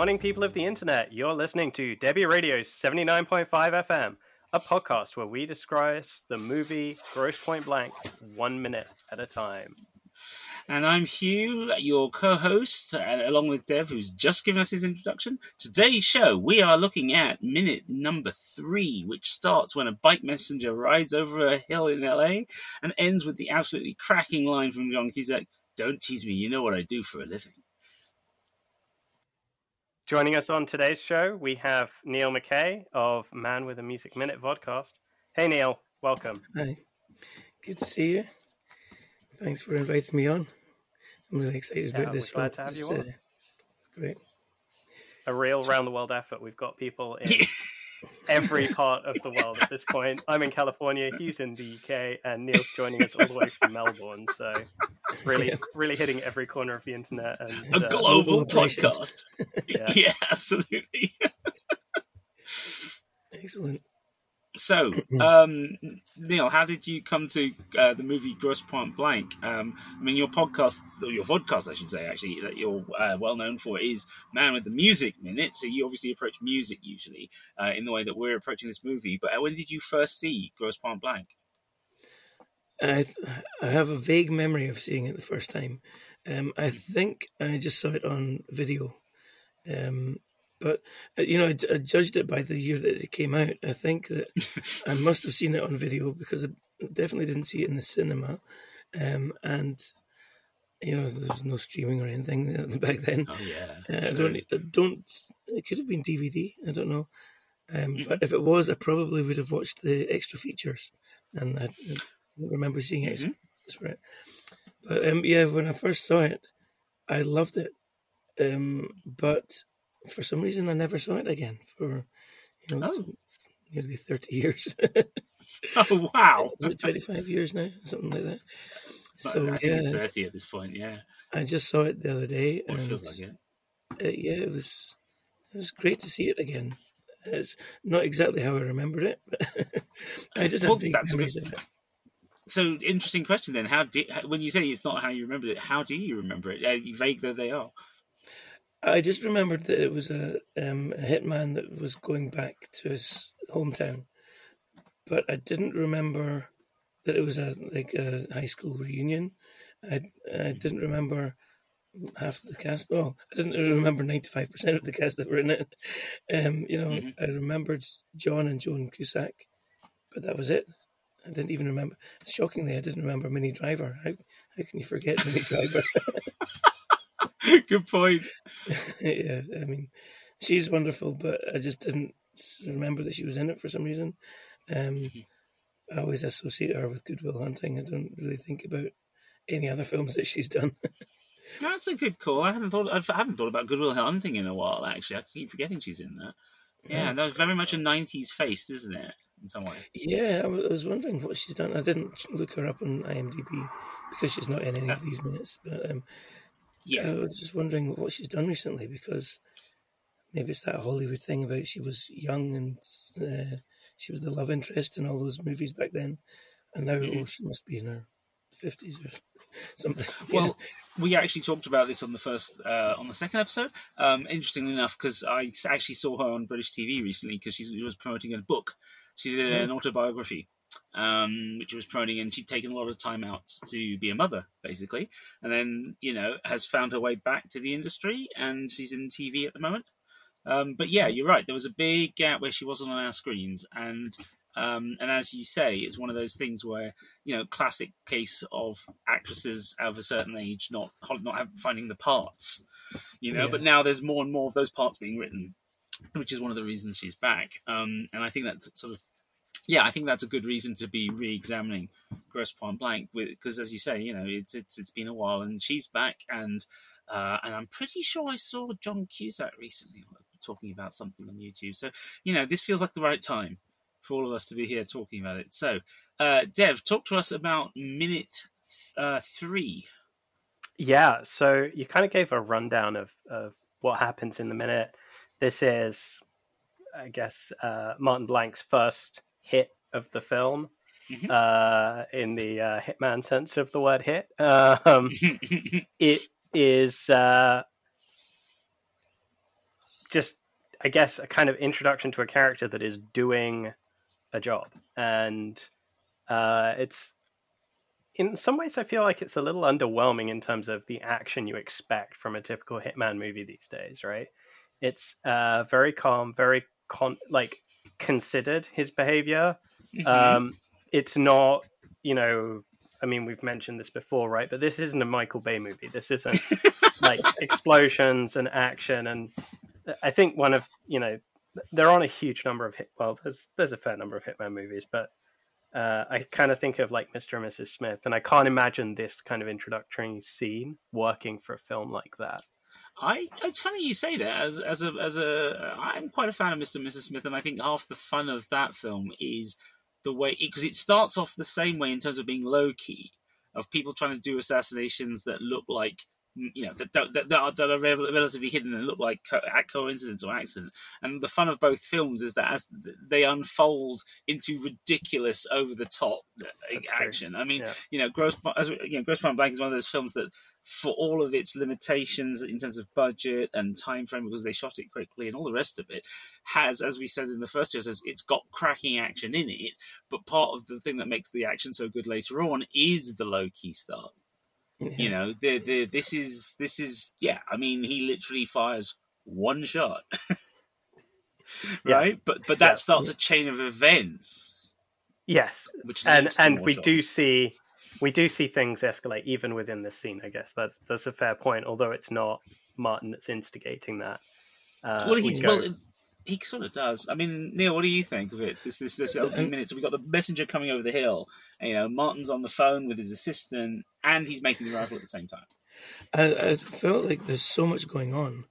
Morning, people of the internet. You're listening to Debi Radio's 79.5 FM, a podcast where we discuss the movie Grosse Pointe Blank one minute at a time. And I'm Hugh, your co host, uh, along with Dev, who's just given us his introduction. Today's show, we are looking at minute number three, which starts when a bike messenger rides over a hill in LA and ends with the absolutely cracking line from John Cusack Don't tease me, you know what I do for a living. Joining us on today's show, we have Neil Mackay of Man with a Music Minute podcast. Hey, Neil, welcome. Hi, good to see you. Thanks for inviting me on. I'm really excited Yeah, about this we're one. glad to have you It's, on. uh, it's great. A real round the world effort. We've got people in every part of the world at this point. I'm in California, he's in the UK, and Neil's joining us all the way from Melbourne. So, really, Yeah. really hitting every corner of the internet. And A uh, global global podcast. Yeah. yeah, absolutely. Excellent. So, um, Neil, how did you come to uh, the movie Grosse Pointe Blank? Um, I mean, your podcast, or your podcast, I should say, actually, that you're uh, well known for is Man with the Music Minute. So, you obviously approach music usually uh, in the way that we're approaching this movie. But uh, when did you first see Grosse Pointe Blank? I I have a vague memory of seeing it the first time. Um, I think I just saw it on video. Um, but uh, you know, I, I judged it by the year that it came out. I think that I must have seen it on video because I definitely didn't see it in the cinema. Um, and you know, there was no streaming or anything back then. Oh, yeah. Uh, I don't. I don't. It could have been DVD. I don't know. Um, Mhm. But if it was, I probably would have watched the extra features, and I, remember seeing Mhm. features for it. But um, yeah, when I first saw it, I loved it. Um, but for some reason, I never saw it again for you know Oh. nearly thirty years, Oh, wow. Is it twenty-five years now, something like that. So think it's yeah, 30 at this point, yeah. I just saw it the other day, it and feels like it. uh, yeah, it was it was great to see it again. It's not exactly how I remembered it, but I just have Well, big that's a memories of it. So, interesting question then. How did, when you say it's not how you remember it, how do you remember it? Uh, vague though they are. I just remembered that it was a, um, a hitman that was going back to his hometown, but I didn't remember that it was a like a high school reunion. I I didn't remember half of the cast. Oh, I didn't remember ninety five percent of the cast that were in it. Um, you know, Mhm. I remembered John and Joan Cusack, but that was it. I didn't even remember. Shockingly, I didn't remember Minnie Driver. How how can you forget Minnie Driver? Good point. yeah, I mean, she's wonderful, but I just didn't remember that she was in it for some reason. Um, I always associate her with Good Will Hunting. I don't really think about any other films that she's done. That's a good call. I haven't thought. I haven't thought about Good Will Hunting in a while. Actually, I keep forgetting she's in that. Yeah, that was very much a '90s face, isn't it? In some way. yeah, I was wondering what she's done. I didn't look her up on IMDb because she's not in any of these minutes. But um, Yeah. I was just wondering what she's done recently because maybe it's that Hollywood thing about she was young and uh, she was the love interest in all those movies back then, and now Mhm. oh, she must be in her fifties or something. Well, we actually talked about this on the first, uh, on the second episode. Um, interestingly enough, because I actually saw her on British TV recently because she was promoting a book. She did an autobiography, um, which was proning, and she'd taken a lot of time out to be a mother, basically, and then you know has found her way back to the industry, and she's in TV at the moment. Um, but yeah, you're right. There was a big gap where she wasn't on our screens, and um, and as you say, it's one of those things where you know, classic case of actresses of a certain age not not finding the parts, you know. Yeah. But now there's more and more of those parts being written, which is one of the reasons she's back. Um, and I think that's sort of, yeah, I think that's a good reason to be re-examining Grosse Pointe Blank, because as you say, you know, it's it's it's been a while, and she's back, and uh, and I'm pretty sure I saw John Cusack recently talking about something on YouTube. So you know, this feels like the right time for all of us to be here talking about it. So, uh, Dev, talk to us about minute uh, three. Yeah, so you kind of gave a rundown of, of what happens in the minute. This is, I guess, uh, Martin Blank's first hit of the film, Mhm. uh, in the uh, hitman sense of the word hit. Um, it is uh, just I guess a kind of introduction to a character that is doing a job, and uh, it's in some ways I feel like it's a little underwhelming in terms of the action you expect from a typical Hitman movie these days. Right? It's uh, very calm, very con- like considered his behavior. Mm-hmm. Um, it's not, you know, I mean, we've mentioned this before, right? But this isn't a Michael Bay movie. This isn't like explosions and action. And I think one of, you know, there aren't a huge number of hit. Well, there's there's a fair number of Hitman movies, but uh, I kind of think of like Mr. and Mrs. Smith, and I can't imagine this kind of introductory scene working for a film like that. I it's funny you say that as as a as a I'm quite a fan of Mr. and Mrs. Smith, and I think half the fun of that film is the way because it, it, starts off the same way in terms of being low key of people trying to do assassinations that look like you know that that, that, are, that are relatively hidden and look like co- coincidence or accident. And the fun of both films is that as they unfold into ridiculous, over the top uh, action. I mean, yeah. you know, Grosse as you know, Grosse Pointe Blank is one of those films that, for all of its limitations in terms of budget and time frame, because they shot it quickly and all the rest of it, has, as we said in the first year, it's got cracking action in it. But part of the thing that makes the action so good later on is the low key start. Yeah. You know, the the this is this is yeah. I mean, he literally fires one shot, right? Yeah. But but that starts a chain of events. Yes, which and and we shots. do see we do see things escalate even within the scene. I guess that's that's a fair point. Although it's not Martin that's instigating that. Uh, well, he, well, he sort of does. I mean, Neil, what do you think of it? This this this opening minute. So we got the messenger coming over the hill. And, you know, Martin's on the phone with his assistant, and he's making the rifle at the same time. I, I felt like there's so much going on.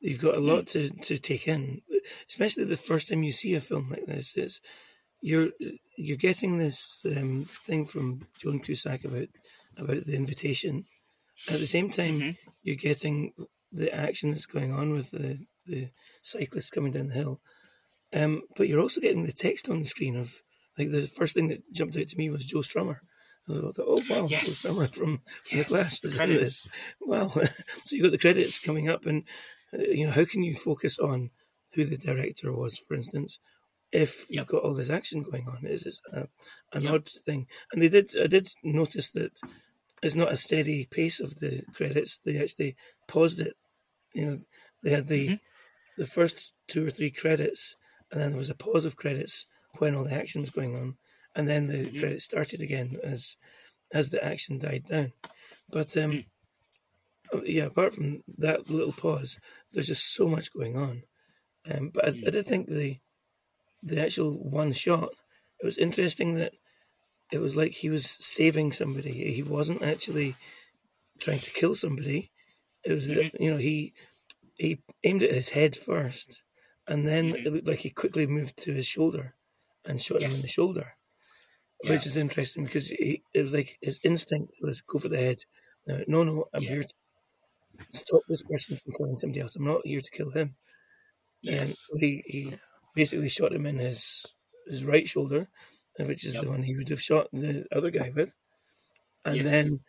You've got a lot to, to take in, especially the first time you see a film like this. Is you're you're getting this um, thing from Joan Cusack about about the invitation. At the same time, mm-hmm. you're getting the action that's going on with the the cyclists coming down the hill. Um, but you're also getting the text on the screen of like the first thing that jumped out to me was Joe Strummer. I thought, oh wow, yes. Strummer from, from yes. the Clash. Credits. Well, so you got the credits coming up, and uh, you know how can you focus on who the director was, for instance, if you've got all this action going on? It's a, an yep. odd thing. And they did. I did notice that it's not a steady pace of the credits. They actually paused it. You know, they had the mm-hmm the first two or three credits, and then there was a pause of credits when all the action was going on, and then the mm-hmm. credits started again as as the action died down. But um, mm. yeah, apart from that little pause, there's just so much going on. Um, but I, I did think the the actual one shot. It was interesting that it was like he was saving somebody. He wasn't actually trying to kill somebody. It was mm-hmm. you know he he aimed at his head first, and then mm-hmm. it looked like he quickly moved to his shoulder and shot yes. him in the shoulder, yeah. which is interesting because he, it was like his instinct was go for the head. No, no, no I'm yeah. here to stop this person from killing somebody else. I'm not here to kill him. Yes, and he he basically shot him in his his right shoulder, which is yep. the one he would have shot the other guy with, and yes. then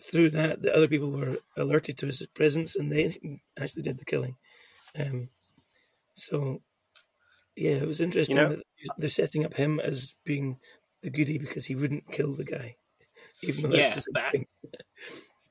through that, the other people were alerted to his presence, and they actually did the killing. Um, so, yeah, it was interesting you know, that they're setting up him as being the goody because he wouldn't kill the guy, even though yeah, that's that,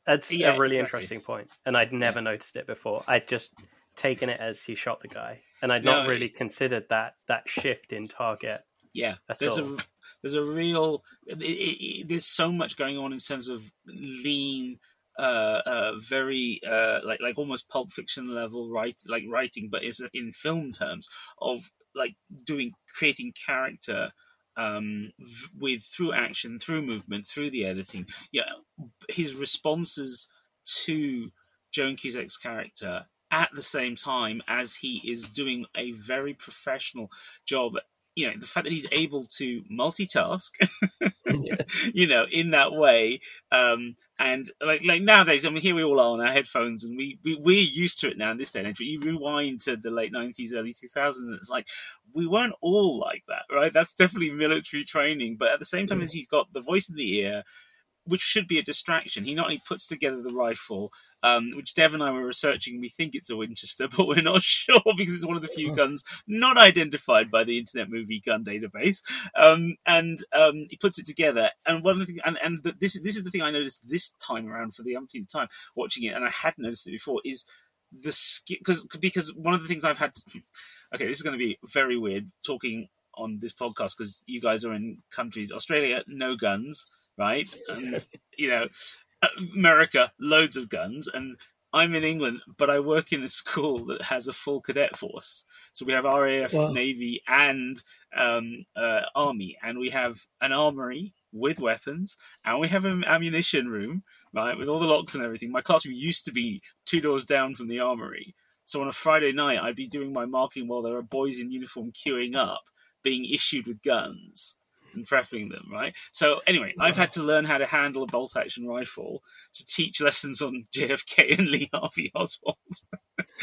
That's yeah, a really exactly. interesting point, and I'd never yeah. noticed it before. I'd just taken it as he shot the guy, and I'd no, not really he, considered that that shift in target. Yeah, there's all. a there's a real it, it, there's so much going on in terms of lean uh, uh, very uh, like like almost pulp fiction level right like writing but is in film terms of like doing creating character um, with through action through movement through the editing. Yeah his responses to Joan Cusack's character at the same time as he is doing a very professional job you know the fact that he's able to multitask you know in that way um and like like nowadays i mean here we all are on our headphones and we, we we're used to it now in this day and age but you rewind to the late 90s early 2000s it's like we weren't all like that right? That's definitely military training but at the same time as he's got the voice in the ear which should be a distraction. He not only puts together the rifle, um, which Dev and I were researching, we think it's a Winchester, but we're not sure because it's one of the few guns not identified by the Internet Movie Gun Database. Um, and um, he puts it together. And one of the things, and, and the, this this is the thing I noticed this time around for the umpteenth time watching it, and I hadn't noticed it before, is the skill because because one of the things I've had. To, okay, this is going to be very weird talking on this podcast because you guys are in countries Australia, no guns, right? And you know, America, loads of guns, and I'm in England, but I work in a school that has a full cadet force. So we have RAF, wow. Navy, and um, uh, Army, and we have an armory with weapons, and we have an ammunition room, right, with all the locks and everything. My classroom used to be two doors down from the armory. So on a Friday night, I'd be doing my marking while there are boys in uniform queuing up, being issued with guns and prepping them, right? So anyway, I've had to learn how to handle a bolt action rifle to teach lessons on JFK and Lee Harvey Oswald.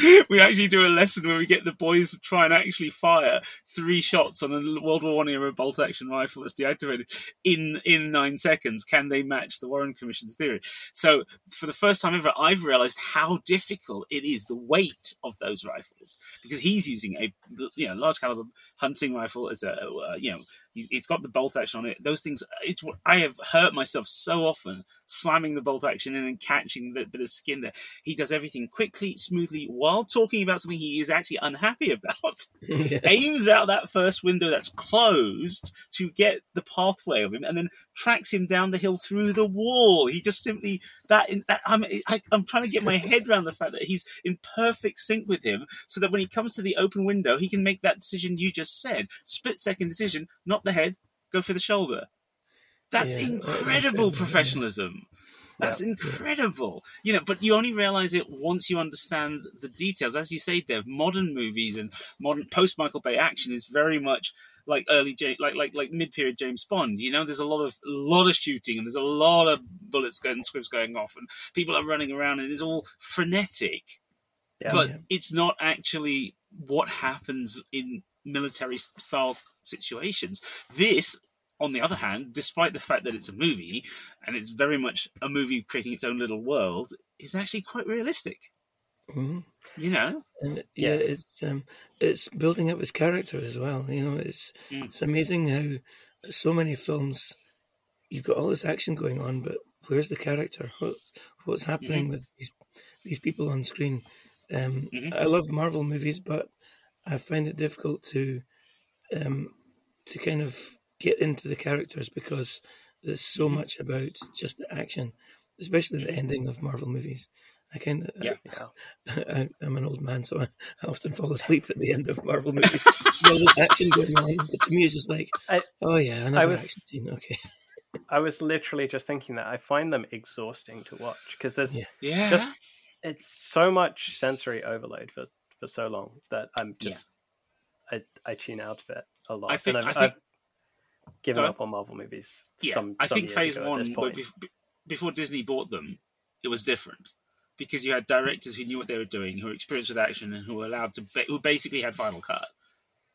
we actually do a lesson where we get the boys to try and actually fire three shots on a World War One era bolt action rifle that's deactivated in in nine seconds. Can they match the Warren Commission's theory? So for the first time ever, I've realised how difficult it is the weight of those rifles because he's using a you know large caliber hunting rifle as a uh, you know it's got the bolt action on it. Those things, it's what I have hurt myself so often slamming the bolt action in and catching the bit of skin there. He does everything quickly, smoothly, while talking about something he is actually unhappy about. yeah. Aims out that first window that's closed to get the pathway of him, and then tracks him down the hill through the wall. He just simply that, that I'm I, am trying to get my head around the fact that he's in perfect sync with him, so that when he comes to the open window, he can make that decision you just said, split second decision, not the head, go for the shoulder. That's yeah. incredible professionalism. That's yeah. incredible. You know, but you only realize it once you understand the details. As you say, Dev, modern movies and modern post Michael Bay action is very much like early like like like mid period James Bond. You know, there's a lot of a lot of shooting and there's a lot of bullets going, squibs going off, and people are running around, and it's all frenetic. Yeah, but yeah. it's not actually what happens in military style situations. This, on the other hand, despite the fact that it's a movie and it's very much a movie creating its own little world, is actually quite realistic. Mm-hmm. You know, and yeah, yeah, it's um, it's building up his character as well. You know, it's mm. it's amazing how so many films you've got all this action going on, but where's the character? What, what's happening mm-hmm. with these these people on screen? Um, mm-hmm. I love Marvel movies, but I find it difficult to um, to kind of get into the characters because there's so much about just the action, especially the ending of Marvel movies. I kind of, yeah. I, am an old man, so I, I, often fall asleep at the end of Marvel movies. All the action going on, but to me, it's just like, I, oh yeah, another was, action scene. Okay. I was literally just thinking that I find them exhausting to watch because there's yeah. yeah. Just, it's so much sensory overload for for so long that I'm just yeah. I I tune out of it a lot. I think, and I've, I think, I've given up on Marvel movies. Yeah, some, I some think Phase One But before Disney bought them, it was different because you had directors who knew what they were doing, who were experienced with action, and who were allowed to who basically had final cut.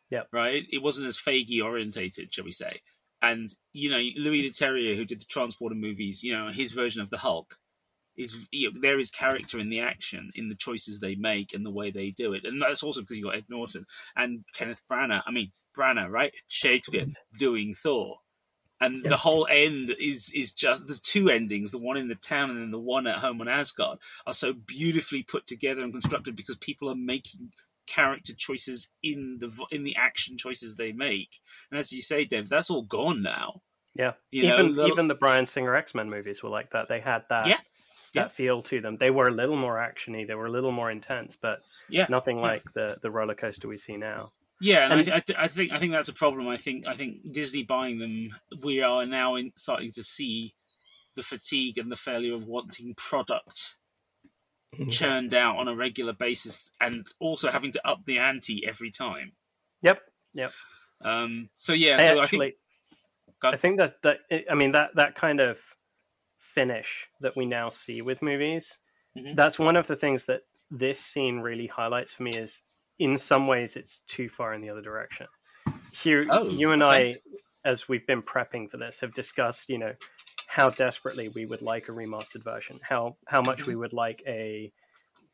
Yeah, right. It wasn't as Feige orientated, shall we say? And you know, Louis Leterrier, who did the Transporter movies, you know, his version of the Hulk is you know, there is character in the action, in the choices they make, and the way they do it, and that's also because you got Ed Norton and Kenneth Branagh. I mean, Branagh, right? Shakespeare mm. doing Thor, and yeah. the whole end is is just the two endings, the one in the town and then the one at home on Asgard, are so beautifully put together and constructed because people are making character choices in the in the action choices they make. And as you say, Dev, that's all gone now. Yeah, you even know, the, even the Bryan Singer X Men movies were like that. They had that. Yeah that yeah. feel to them. They were a little more actiony, they were a little more intense, but yeah, nothing like the the roller coaster we see now. Yeah, and, and I, I, I, think I think that's a problem. I think I think Disney buying them, we are now in, starting to see the fatigue and the failure of wanting product mm-hmm. churned out on a regular basis, and also having to up the ante every time. Yep. Yep. Um, so yeah, so actually, I think I think that that I mean that that kind of finish that we now see with movies. Mm-hmm. That's one of the things that this scene really highlights for me is in some ways it's too far in the other direction. Here, oh, you and okay. I, as we've been prepping for this, have discussed, you know, how desperately we would like a remastered version, how how much we would like a,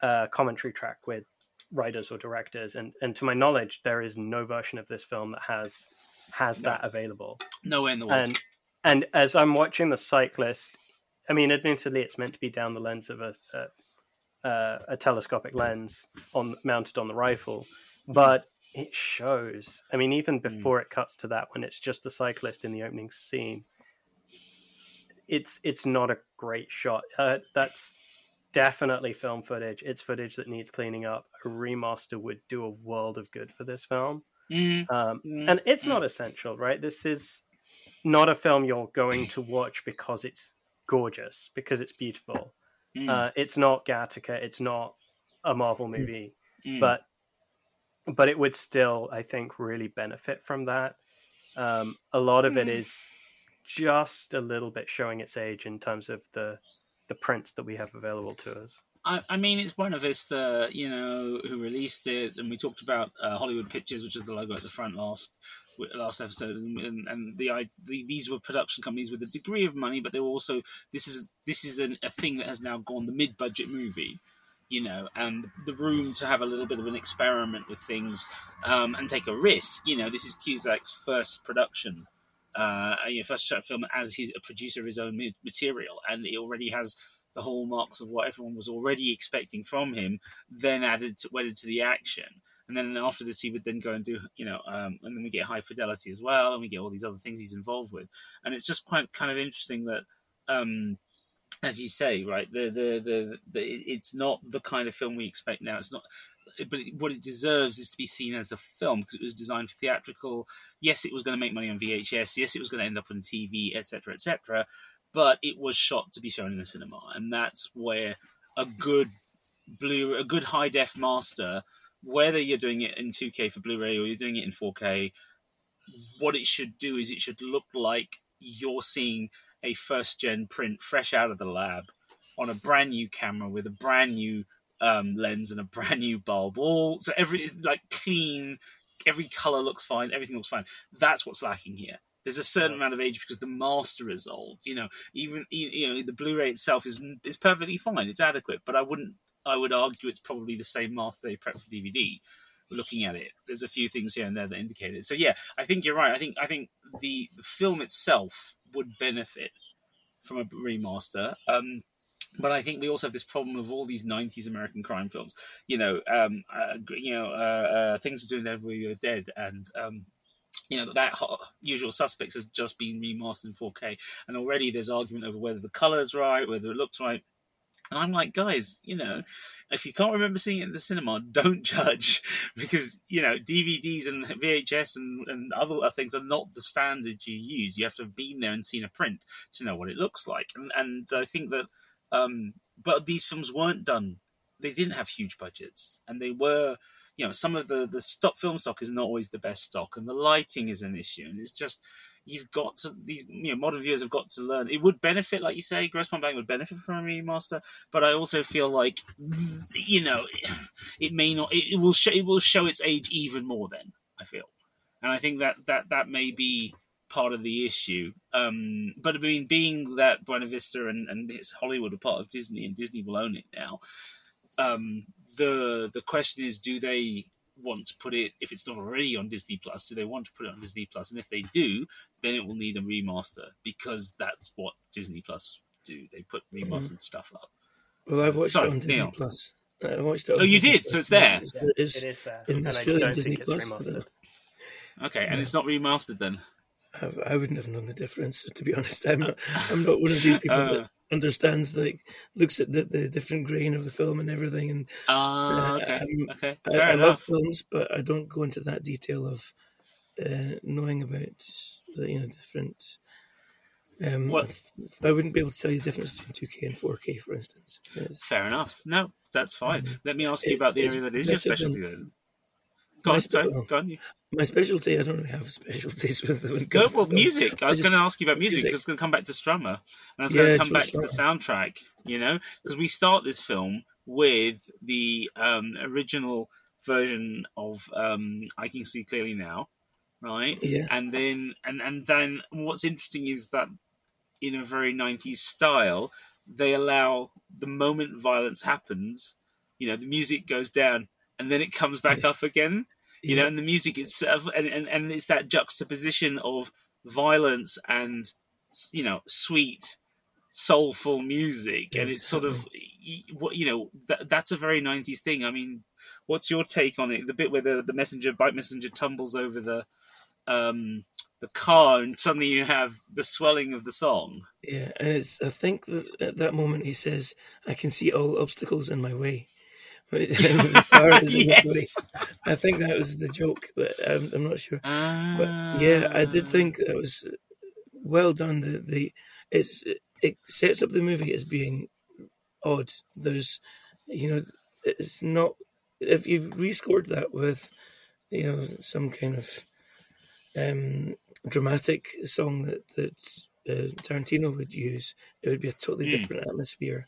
a commentary track with writers or directors, and and to my knowledge, there is no version of this film that has has No. that available. Nowhere in the world. And and as I'm watching the cyclist, I mean, admittedly, it's meant to be down the lens of a a, uh, a telescopic lens on mounted on the rifle, but it shows. I mean, even before it cuts to that, when it's just the cyclist in the opening scene, it's it's not a great shot. Uh, that's definitely film footage. It's footage that needs cleaning up. A remaster would do a world of good for this film. Mm, Um, mm, and it's mm. not essential, right? This is not a film you're going to watch because it's gorgeous, because it's beautiful. mm, Uh, it's not Gattaca, it's not a Marvel movie, mm. but but it would still, I think, really benefit from that. Um, a lot of it Mm. is just a little bit showing its age in terms of the the prints that we have available to us. I, I mean, it's Buena Vista, you know, who released it, and we talked about uh, Hollywood Pictures, which is the logo at the front last last episode, and, and, and the, the these were production companies with a degree of money, but they were also this is this is an, a thing that has now gone the mid budget movie, you know, and the room to have a little bit of an experiment with things um, and take a risk. You know, this is Cusack's first production. Uh, first short film as he's a producer of his own material, and he already has the hallmarks of what everyone was already expecting from him, then added to, wedded to the action. And then after this, he would then go and do, you know, um, and then we get high fidelity as well, and we get all these other things he's involved with. And it's just quite kind of interesting that, um, as you say, right, the, the the the it's not the kind of film we expect now. It's not, but what it deserves is to be seen as a film because it was designed for theatrical. Yes, it was going to make money on VHS. Yes, it was going to end up on TV, etc., etc but it was shot to be shown in the cinema, and that's where a good blue, a good high def master, whether you're doing it in 2K for Blu-ray or you're doing it in 4K, what it should do is it should look like you're seeing a first gen print fresh out of the lab on a brand new camera with a brand new um, lens and a brand new bulb. All so every like clean, every color looks fine, everything looks fine. That's what's lacking here. There's a certain amount of age because the master is old. You know, even you know the Blu-ray itself is is perfectly fine. It's adequate, but I wouldn't. I would argue it's probably the same master they prepped for DVD. Looking at it, there's a few things here and there that indicate it. So yeah, I think you're right. I think I think the, the film itself would benefit from a remaster. Um, but I think we also have this problem of all these '90s American crime films. You know, um, uh, you know, uh, uh, things are doing everywhere you're dead, and um, you know that usual suspects has just been remastered in 4K, and already there's argument over whether the color's right, whether it looks right. And I'm like, guys, you know, if you can't remember seeing it in the cinema, don't judge because you know DVDs and VHS and, and other things are not the standard you use. You have to have been there and seen a print to know what it looks like. And and I think that, um, but these films weren't done. They didn't have huge budgets, and they were you know some of the the stock film stock is not always the best stock and the lighting is an issue and it's just you've got to these you know modern viewers have got to learn. It would benefit like you say Grosse Pointe Blank would benefit from a remaster but i also feel like you know it may not it, will show it will show its age even more then i feel. And i think that that that may be part of the issue um but i mean being that buena vista and and it's hollywood are part of disney and disney will own it now um the the question is do they want to put it if it's not already on disney plus do they want to put it on disney Plus? plus and if they do then it will need a remaster because that's what disney plus do they put remastered stuff up Well, I've watched Sorry, it on Disney Neil. Plus. I watched it. On Oh, you Disney did? Plus. So it's there? It's, Yeah, it's it is there, in and I Australia Disney Plus. Remastered. okay and it's not remastered then I, I wouldn't have known the difference. To be honest, I'm not. I'm not one of these people Uh. that understands like looks at the, the different grain of the film and everything. And ah okay. Um, okay. I, I love films, but I don't go into that detail of uh, knowing about the you know different. Um, Well- I wouldn't be able to tell you the difference between 2K and 4K, for instance. It's- fair enough. No that's fine. Um, let me ask you about the area that is your than- specialty then go My on spe- oh. go on you My specialty, I don't really have specialties with it Go, well, music. I was going to ask you about music. music. I was going to come back to Strummer, and I was Yeah, going to come back to the soundtrack. You know, because we start this film with the um, original version of um, "I Can See Clearly Now," right? Yeah. And then, and and then, what's interesting is that in a very 90s style, they allow the moment violence happens, you know, the music goes down and then it comes back Yeah. up again. You know, and the music itself, and, and, and it's that juxtaposition of violence and, you know, sweet, soulful music. And it's sort of, what you know, that, that's a very 90s thing. I mean, what's your take on it? The bit where the, the messenger, bike messenger tumbles over the, um, the car and suddenly you have the swelling of the song. Yeah, and it's. I think that at that moment he says, "I can see all obstacles in my way." yes. I think that was the joke, but I'm, I'm not sure. Ah. But yeah, I did think that was well done. The the it's it sets up the movie as being odd. There's, you know, it's not if you rescored that with, you know, some kind of um dramatic song that that uh, Tarantino would use, it would be a totally Mm. different atmosphere.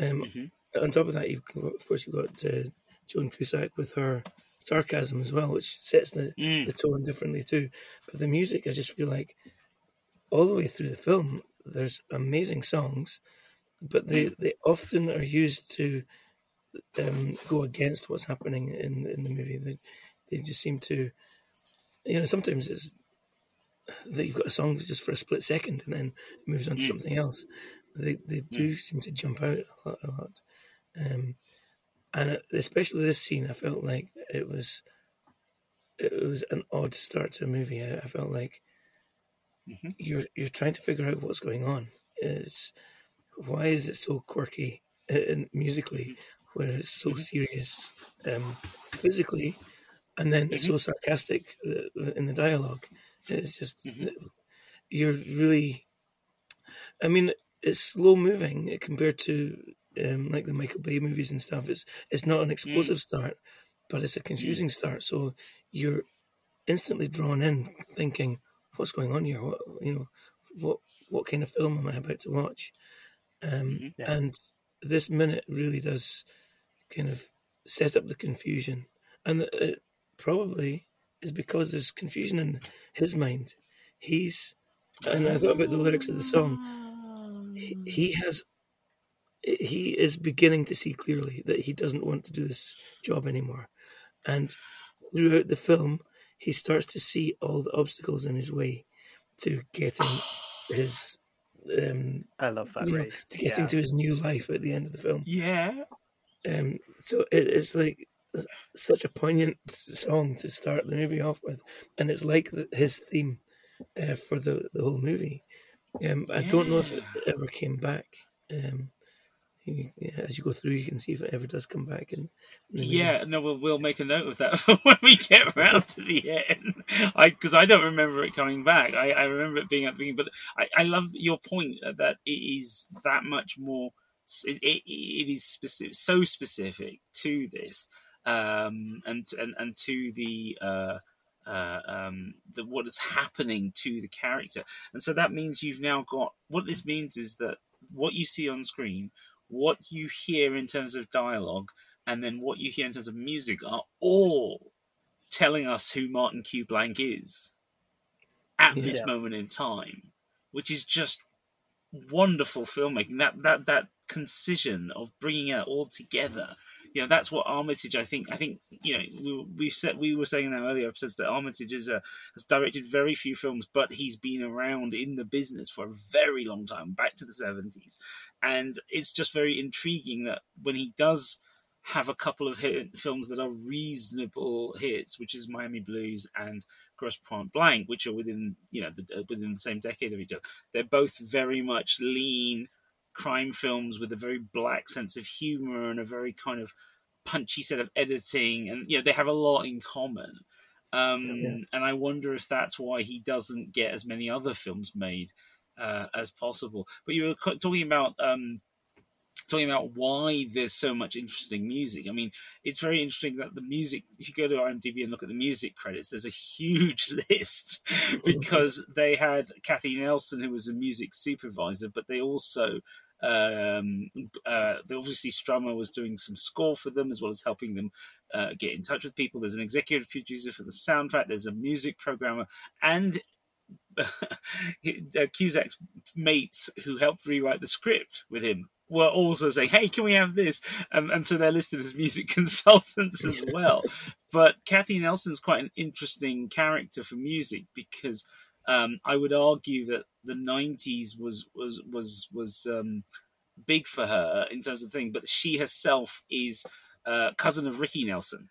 Um, Mhm. On top of that, you've got, of course you've got uh, Joan Cusack with her sarcasm as well, which sets the Mm. the tone differently too. But the music, I just feel like all the way through the film, there's amazing songs, but they, they often are used to um, go against what's happening in in the movie. They they just seem to, you know, sometimes it's that you've got a song just for a split second and then it moves on to Mm. something else. They they do seem to jump out a lot. A lot. Um, and especially this scene, I felt like it was it was an odd start to a movie. I, I felt like Mhm. you're you're trying to figure out what's going on. It's why is it so quirky uh, and musically, where it's so serious um, physically, and then it's so sarcastic uh, in the dialogue. It's just you're really. I mean, it's slow moving compared to um, like the Michael Bay movies and stuff. It's it's not an explosive start, but it's a confusing start. So you're instantly drawn in, thinking, "What's going on here? What you know, what what kind of film am I about to watch?" Um, Yeah. And this minute really does kind of set up the confusion, and it probably is because there's confusion in his mind. He's and I thought about the lyrics of the song. He, he has he is beginning to see clearly that he doesn't want to do this job anymore. And throughout the film, he starts to see all the obstacles in his way to getting his um I love that you know, to getting Yeah. to his new life at the end of the film. Yeah. Um so it, it's like uh, such a poignant song to start the movie off with, and it's like the, his theme uh, for the the whole movie. Um, I don't know if it ever came back. Um, as you go through, you can see if it ever does come back. And Yeah, no, we'll we'll make a note of that when we get around to the end. I because I don't remember it coming back. I, I remember it being at the beginning, but I, I love your point that it is that much more. It, it, it is specific, so specific to this, um, and and and to the. Uh, uh, um, the, what is happening to the character, and so that means you've now got what this means is that what you see on screen, what you hear in terms of dialogue, and then what you hear in terms of music are all telling us who Martin Q. Blank is at this moment in time, which is just wonderful filmmaking. That that that concision of bringing it all together. You know, that's what Armitage. I think. I think. You know, we we said we were saying in our earlier episodes that Armitage is a, has directed very few films, but he's been around in the business for a very long time, back to the seventies, and it's just very intriguing that when he does have a couple of hit films that are reasonable hits, which is Miami Blues and Grosse Pointe Blank, which are within you know the, uh, within the same decade of each other. They're both very much lean crime films with a very black sense of humor and a very kind of punchy set of editing, and you know they have a lot in common. Um, Yeah. And I wonder if that's why he doesn't get as many other films made uh, as possible. But you were talking about um, talking about why there's so much interesting music. I mean, it's very interesting that the music, if you go to IMDb and look at the music credits, there's a huge list because they had Kathy Nelson, who was a music supervisor, but they also, um, uh, obviously Strummer was doing some score for them as well as helping them uh, get in touch with people. There's an executive producer for the soundtrack, there's a music programmer, and uh, Cusack's mates who helped rewrite the script with him were also saying, "Hey, can we have this?" Um, and so they're listed as music consultants as well. but Kathy Nelson's quite an interesting character for music because um, I would argue that the '90s was was was was um, big for her in terms of the thing, but she herself is uh, cousin of Ricky Nelson.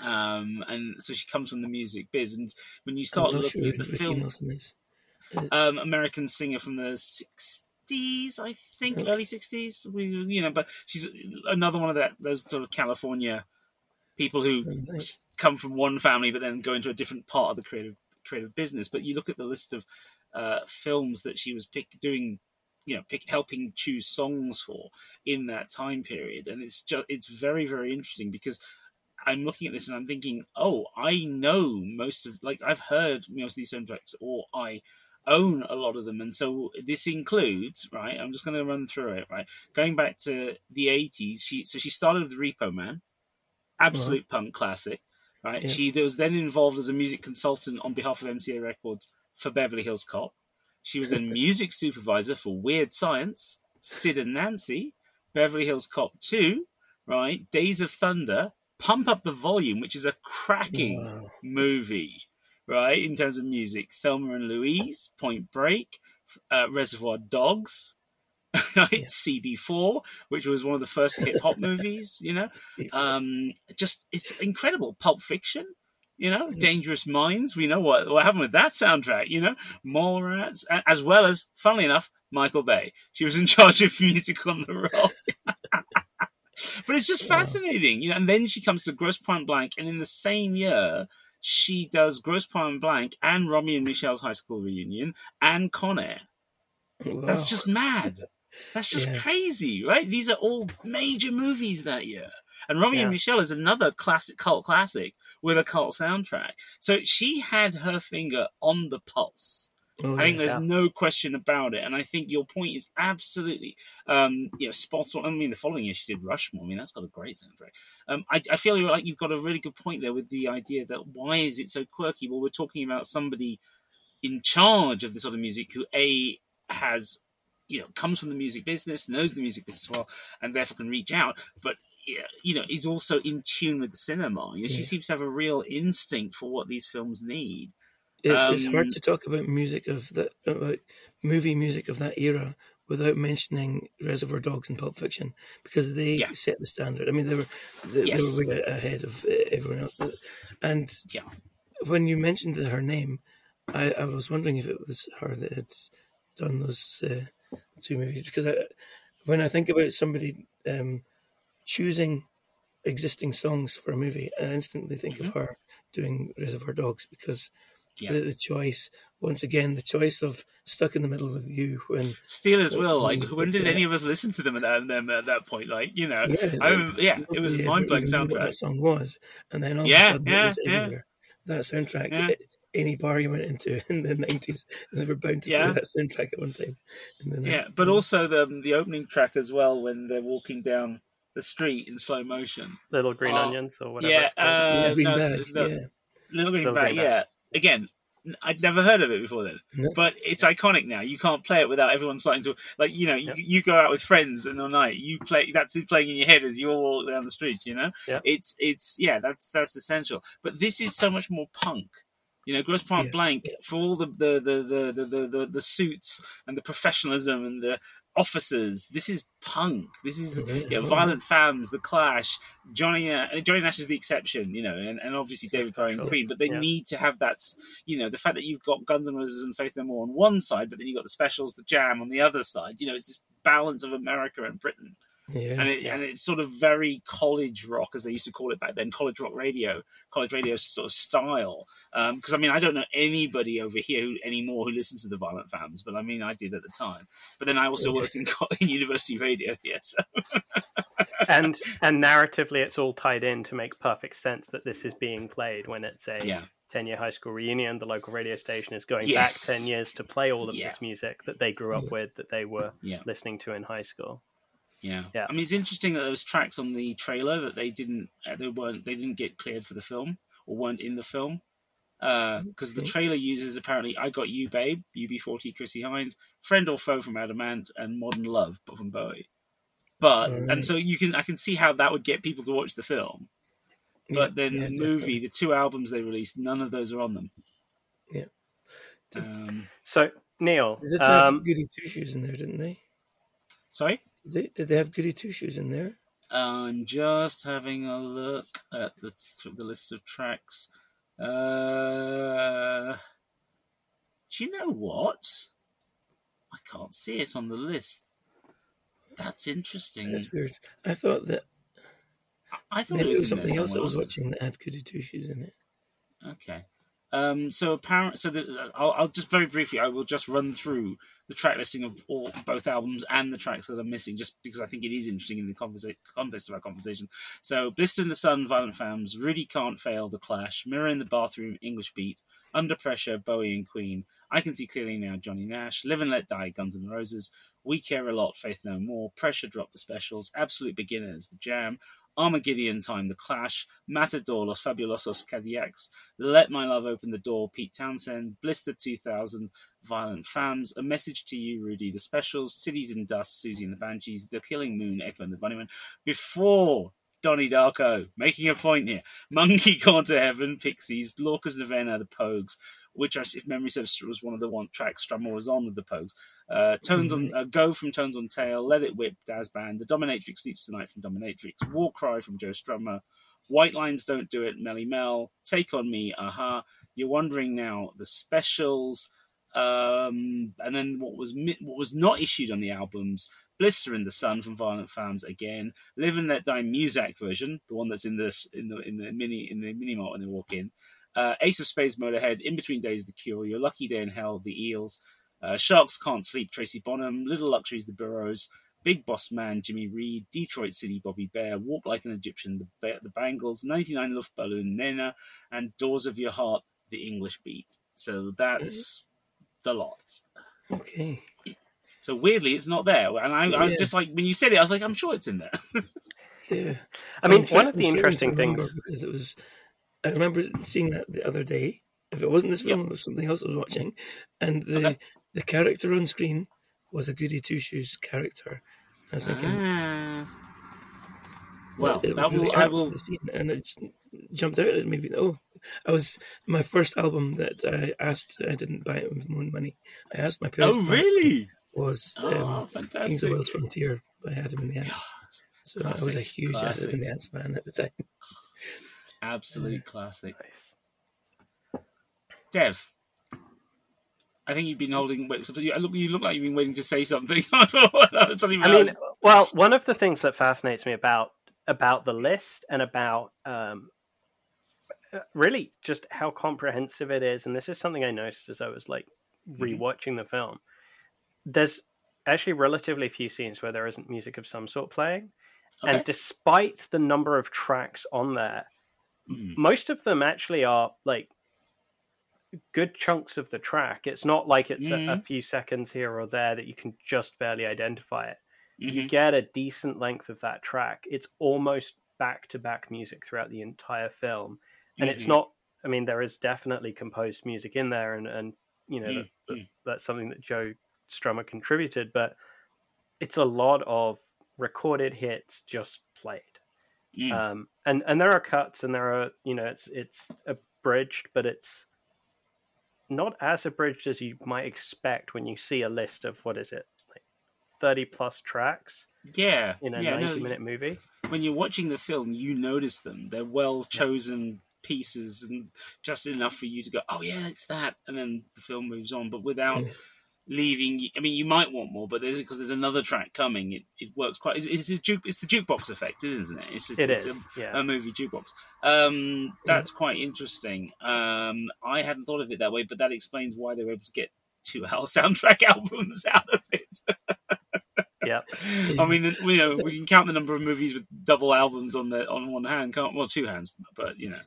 Um, and so she comes from the music biz. And when you start looking sure at the Ricky film, um, American singer from the 60s, I think, okay. early 60s. We, you know, but she's another one of that those sort of California people who oh, come from one family but then go into a different part of the creative creative business. But you look at the list of uh, films that she was pick, doing you know pick, helping choose songs for in that time period and it's just it's very very interesting because i'm looking at this and i'm thinking oh i know most of like i've heard most of these soundtracks or i own a lot of them and so this includes right i'm just going to run through it right going back to the 80s she so she started with repo man absolute right. punk classic right yeah. she was then involved as a music consultant on behalf of mca records for beverly hills cop she was a music supervisor for Weird Science, Sid and Nancy, Beverly Hills Cop 2, right? Days of Thunder, Pump Up the Volume, which is a cracking wow. movie, right? In terms of music, Thelma and Louise, Point Break, uh, Reservoir Dogs, Yeah. CB4, which was one of the first hip hop movies, you know? Um, just, it's incredible. Pulp Fiction, you know, Dangerous Minds. We know what what happened with that soundtrack. You know, Mallrats, as well as, funnily enough, Michael Bay. She was in charge of music on the rock. but it's just fascinating, you know. And then she comes to Grosse Pointe Blank, and in the same year, she does Grosse Pointe Blank and Romy and Michele's high school reunion and Con Air. Wow. That's just mad. That's just yeah. crazy, right? These are all major movies that year. And Romy yeah. and Michele is another classic cult classic with a cult soundtrack. So she had her finger on the pulse. Oh, I think there's yeah. no question about it, and I think your point is absolutely, um, you know, spot on. I mean, the following year she did Rushmore. I mean, that's got a great soundtrack. Um, I, I feel like you've got a really good point there with the idea that why is it so quirky? Well, we're talking about somebody in charge of this sort of music who a has you know comes from the music business, knows the music business well, and therefore can reach out. But you know, is also in tune with the cinema. You know, yeah. She seems to have a real instinct for what these films need. It's, um, it's hard to talk about music of that, about movie music of that era without mentioning Reservoir Dogs and Pulp Fiction because they yeah. set the standard. I mean, they were they, yes. they were way ahead of uh, everyone else. And yeah. when you mentioned her name, I, I, was wondering if it was her that had done those uh, two movies because I, when I think about somebody. Um, choosing existing songs for a movie, I instantly think mm-hmm. of her doing Reservoir Dogs because yeah. the, the, choice, once again, the choice of stuck in the middle with you when Steel as well. Like, when did yeah. any of us listen to them at that, them at that point? Like, you know, yeah, I remember, yeah it was mind blowing soundtrack. What that song was, and then all yeah, of a sudden yeah, it was everywhere. That soundtrack. It, any bar you went into in the nineties, they were bound to yeah. play that soundtrack at one time. yeah, but also the the opening track as well when they're walking down the street in slow motion. Little green oh, onions or whatever. Yeah, uh, no, bag, no, yeah. little green, little bag, green Yeah, again, I'd never heard of it before then, no. but it's iconic now. You can't play it without everyone starting to like. You know, yep. you, you, go out with friends and all night you play. That's playing in your head as you all walk down the street. You know, yep. it's it's yeah, that's that's essential. But this is so much more punk. You know, Grosse Pointe yeah. Blank for all the the, the the, the, the the suits and the professionalism and the officers. This is punk. This is you know, Violent Femmes, The Clash. Johnny uh, Johnny Nash is the exception, you know, and, and obviously David Bowie and Queen. But they yeah. need to have that, you know, the fact that you've got Guns N' Roses and Faith No More on one side, but then you've got the Specials, the Jam on the other side. You know, it's this balance of America and Britain. Yeah, and it, yeah. and it's sort of very college rock, as they used to call it back then, college rock radio, college radio sort of style. Because um, I mean, I don't know anybody over here who, anymore who listens to the Violent Femmes, but I mean, I did at the time. But then I also yeah. worked in, in university radio here, so. and and narratively, it's all tied in to make perfect sense that this is being played when it's a yeah. 10 year high school reunion. The local radio station is going yes. back 10 years to play all of yeah. this music that they grew up with, that they were yeah. listening to in high school. Yeah. yeah. I mean, it's interesting that there was tracks on the trailer that they didn't, uh, they weren't, they didn't get cleared for the film or weren't in the film. because the Okay. trailer uses apparently "I Got You, Babe," UB40, Chrissie Hynde, "Friend or Foe" from Adam Ant, and "Modern Love" from Bowie. But Alright. and so you can I can see how that would get people to watch the film. But Yeah, then yeah, the definitely. movie, the two albums they released, none of those are on them. Yeah. Um, So Neil, They did have um, Goody Two Shoes in there, didn't they? sorry. Did they, did they have Goody Two Shoes in there? I'm just having a look at the the list of tracks. Uh, do you know what? I can't see it on the list. That's interesting. That's weird. I thought that I thought maybe it it was, was in there something else I was watching that had Goody Two Shoes in it. Okay. Um, so apparent. So the, I'll, I'll just very briefly. I will just run through the track listing of all both albums and the tracks that are missing, just because I think it is interesting in the conversa- context of our conversation. So, Blister in the Sun, Violent Femmes, Rudie Can't Fail, The Clash, Mirror in the Bathroom, English Beat, Under Pressure, Bowie and Queen, I Can See Clearly Now, Johnny Nash, Live and Let Die, Guns N' Roses, We Care a Lot, Faith No More, Pressure Drop, The Specials, Absolute Beginners, The Jam, Armageddon Time, The Clash, Matador, Los Fabulosos Cadillacs, Let My Love Open the Door, Pete Townshend, Blister 2000, Violent Femmes, A Message to You, Rudy, The Specials, Cities in Dust, Siouxsie and the Banshees, The Killing Moon, Echo and the Bunnymen, before Donnie Darko, making a point here, Monkey Gone to Heaven, Pixies, Lorca's Novena, The Pogues, which, if memory serves, was one of the one tracks Strummer was on with The Pogues, uh, Tones on uh, Go from Tones on Tail, Let It Whip, Dazz Band, The Dominatrix Sleeps Tonight from Dominatrix, War Cry from Joe Strummer, White Lines Don't Do It, Melle Mel, Take on Me, a-ha, You're Wondering Now, The Specials, um, and then what was mi- what was not issued on the albums, Blister in the Sun from Violent Femmes again, Live and Let Die Muzak version, the one that's in this in the in the mini in the mini mart when they walk in, uh, Ace of Spades Motorhead, In Between Days The Cure, Your Lucky Day in Hell, The Eels, uh, Sharks Can't Sleep, Tracy Bonham, Little Luxuries, The Burrows, Big Boss Man, Jimmy Reed, Detroit City, Bobby Bare, Walk Like an Egyptian, The, ba- the Bangles, 99 Luftballon, Nena, and Doors of Your Heart, The English Beat. So that's the lot. Okay. So weirdly, it's not there. And I, I was just like, when you said it, I was like, I'm sure it's in there. Yeah. I mean, I'm one of the I'm interesting remember things. because it was. I remember seeing that the other day. If it wasn't this film, it was something else I was watching, and the Okay. the character on screen was a Goody Two Shoes character. I was thinking, Ah. Well, it was that really will, I will. the scene, and it jumped out at me. Oh, I was my first album that I asked. I didn't buy it with my own money. I asked my parents. Oh, really? Was Oh, um, Kings of World Frontier by Adam and the Ants. So I was a Classic, huge Adam classic. and the Ants fan at the time. Absolute classic. Nice. Dev, I think you've been holding. You look, you look like you've been waiting to say something. Something I mean, well, one of the things that fascinates me about about the list and about um, really just how comprehensive it is, and this is something I noticed as I was like rewatching the film. There's actually relatively few scenes where there isn't music of some sort playing, Okay. and despite the number of tracks on there, Mm. most of them actually are like good chunks of the track. It's not like it's a, a Mhm. few seconds here or there that you can just barely identify it. You Mhm. get a decent length of that track. It's almost back to back music throughout the entire film. And it's Mhm. not, I mean, there is definitely composed music in there, and, and you know, Mm, that, that, mm. that's something that Joe Strummer contributed, but it's a lot of recorded hits just played Mm. um, and and there are cuts and there are you know it's it's abridged but it's not as abridged as you might expect when you see a list of what is it like 30 plus tracks yeah, in a yeah. 90 no, minute movie when you're watching the film, you notice them. They're well chosen pieces and just enough for you to go, "Oh yeah, it's that," and then the film moves on. But without Yeah. Leaving, you- I mean, you might want more, but there's, because there's another track coming, it, it works quite. It's, it's, a juke, it's the jukebox effect, isn't it? It's just, it it's is A, yeah a movie jukebox. Um, that's quite interesting. Um, I hadn't thought of it that way, but that explains why they were able to get two hour soundtrack albums out of it. yep I mean, you know, we can count the number of movies with double albums on the on one hand, can't? Well, two hands, but you know,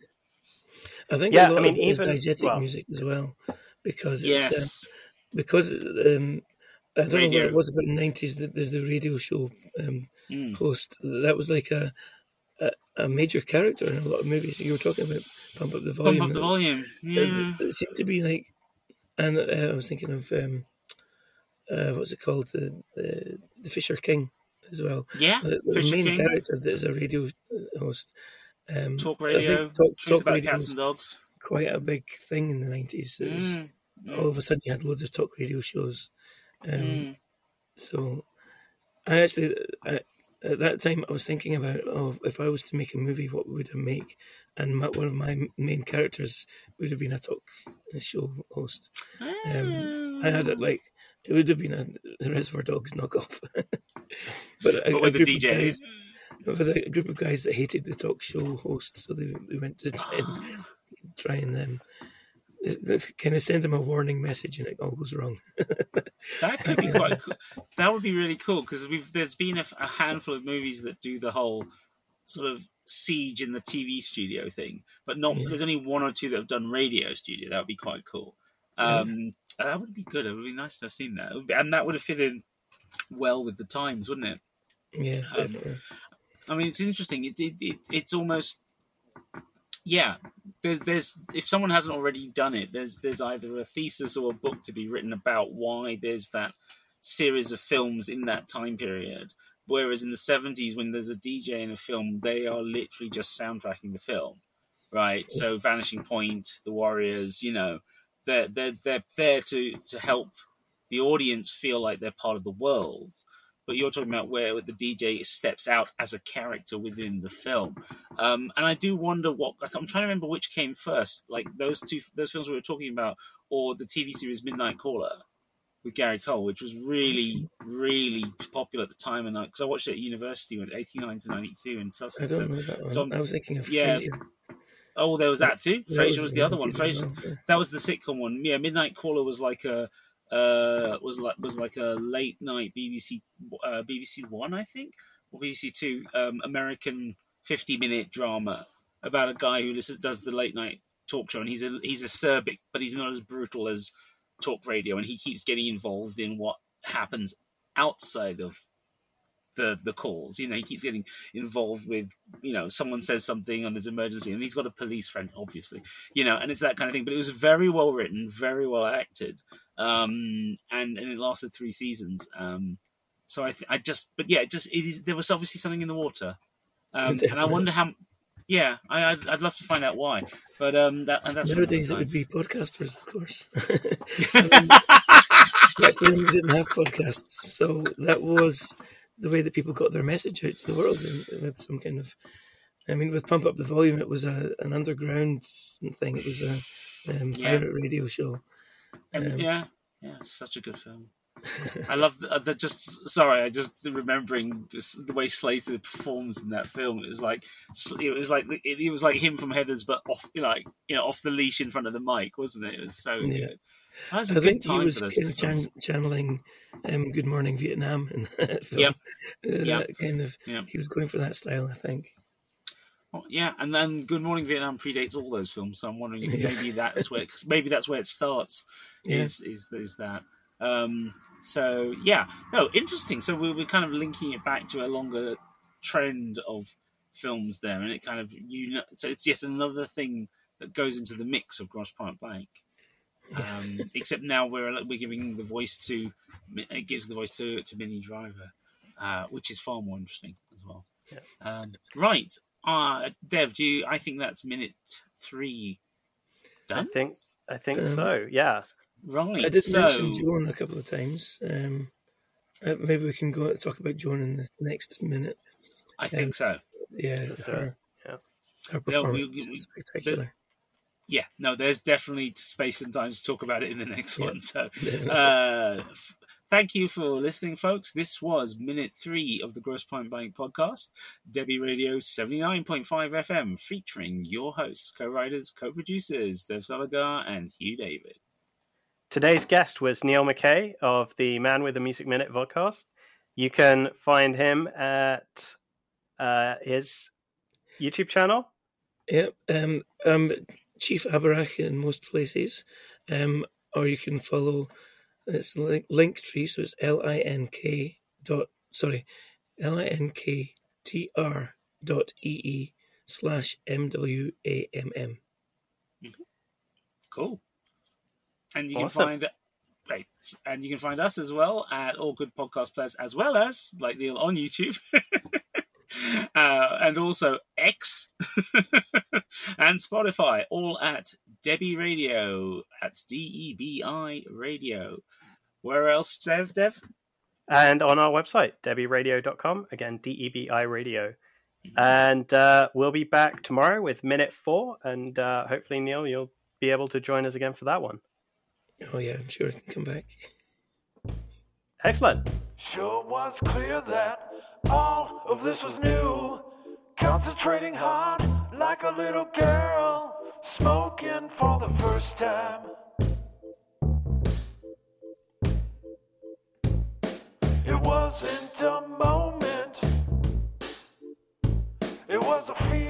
I think Yeah, a lot I mean, of it is even- diegetic well- music as well, because it's, yes, um, because um, I don't know Radio. what it was about the nineties. That there's the radio show um, Mm. host that was like a a, a major character in a lot of movies. You were talking about Pump Up the Volume. Pump up the volume. Yeah. It, it seemed to be like, and uh, I was thinking of um, uh, what's it called, the, the the Fisher King as well. Yeah. The, the main King. character that is a radio host. Um, Talk I think radio. talk, talk about radio cats and dogs. quite a big thing in the nineties. Mm, mm, all of a sudden you had loads of talk radio shows. Um, mm. So I actually, I, at that time, I was thinking about, oh, if I was to make a movie, what would I make? And my, one of my main characters would have been a talk show host. Um, I had it like it would have been a Reservoir Dogs knockoff, but, a, But with the group of guys, with a, a group of guys that hated the talk show host, so they, they went to try and try and um, kind of send him a warning message, and it all goes wrong. That could be quite cool. That would be really cool because we've there's been a, a handful of movies that do the whole sort of siege in the TV studio thing, but not. Yeah. There's only one or two that have done radio studio. That would be quite cool. Um, That would be good. It would be nice to have seen that, and that would have fit in well with the times, wouldn't it? yeah, Um. I mean, it's interesting. It, it, it it's almost yeah. There's, there's if someone hasn't already done it, there's there's either a thesis or a book to be written about why there's that series of films in that time period. Whereas in the seventies, when there's a DJ in a film, they are literally just soundtracking the film, right? So Vanishing Point, The Warriors, you know, they're they're they're there to to help the audience feel like they're part of the world but you're talking about where the DJ steps out as a character within the film. Um, and I do wonder what like, I'm trying to remember which came first, like those two those films we were talking about, or the TV series Midnight Caller with Gary Cole, which was really really popular at the time. And because I watched it at university when 89 to 92 in I Sussex. don't So, know that one. so I'm- was thinking of yeah, Frasier. oh, there was that too. Frasier was the other one. 90s Frasier, well, that was the sitcom one. Yeah, Midnight Caller was like a uh, was like was like a late night BBC uh, BBC One, I think, or BBC Two um, American fifty minute drama about a guy who does the late night talk show, and he's a he's but he's not as brutal as talk radio, and he keeps getting involved in what happens outside of the the calls. You know, he keeps getting involved with you know someone says something and there's emergency, and he's got a police friend, obviously. You know, and it's that kind of thing. But it was very well written, very well acted, um, and and it lasted three seasons. Um, so I th- I just but yeah, it just it is there was obviously something in the water, um, and I wonder how. Yeah, I, I'd, I'd love to find out why, but um, that and that's Nowadays, it would be podcasters, of course. I mean, back then, we didn't have podcasts, so that was the way that people got their message out to the world and with some kind of. I mean, with Pump Up the Volume, it was a, an underground thing. It was a um, Yeah. pirate radio show. And Um, yeah, yeah, such a good film. I love the, the just. Sorry, I just remembering just the way Slater performs in that film. It was like it was like it, it was like him from Heathers, but off, you know, like you know, off the leash in front of the mic, wasn't it? It was so Yeah. good. That was a I think he was kind of chan- channeling um, Good Morning Vietnam in that film. Yep. Uh, Yep. That kind of, Yep. he was going for that style, I think. Oh, yeah, and then Good Morning Vietnam predates all those films, so I'm wondering if Yeah. maybe that's where maybe that's where it starts. Yeah. Is is is that? Um, so yeah, no, interesting. So we we're kind of linking it back to a longer trend of films there, and it kind of you know, so it's yet another thing that goes into the mix of Grosse Pointe Blank. Um, except now we're we're giving the voice to it gives the voice to to Minnie Driver, uh, which is far more interesting as well. Um, right, uh, Dev, do you? I think that's minute three Done? I think I think Um, so. Yeah. Right. I did so, mention Joan a couple of times. Um, uh, maybe we can go talk about Joan in the next minute. I think so. Yeah, her. Yeah. her Yeah, we- performance we- was spectacular. Yeah. No, there's definitely space and time to talk about it in the next Yeah. one. So, uh, f- thank you for listening, folks. This was minute three of the Grosse Pointe Blank podcast, Debi Radio 79.5 FM, featuring your hosts, co-writers, co-producers, Dev Salagar and Hugh David. Today's guest was Neil Mackay of the Man with the Music Minute podcast. You can find him at uh, his YouTube channel. Yep. Um, um, Chief Abarach in most places, um, or you can follow it's link, Linktree, so it's L I N K dot sorry, L I N K T R dot E E slash MWAMM. Cool. And you Awesome. can find right, and you can find us as well at all good podcast players, as well as like Neil on YouTube. Uh, and also X and Spotify, all at Debi Radio. at D E B I Radio. Where else, Dev? Dev? And on our website, debiradio.com. Again, D E B I radio. And uh, we'll be back tomorrow with minute four. And uh, hopefully, Neil, you'll be able to join us again for that one. Oh, yeah, I'm sure I can come back. Excellent. Sure was clear that all of this was new. Concentrating hard like a little girl, smoking for the first time. It wasn't a moment, it was a feeling.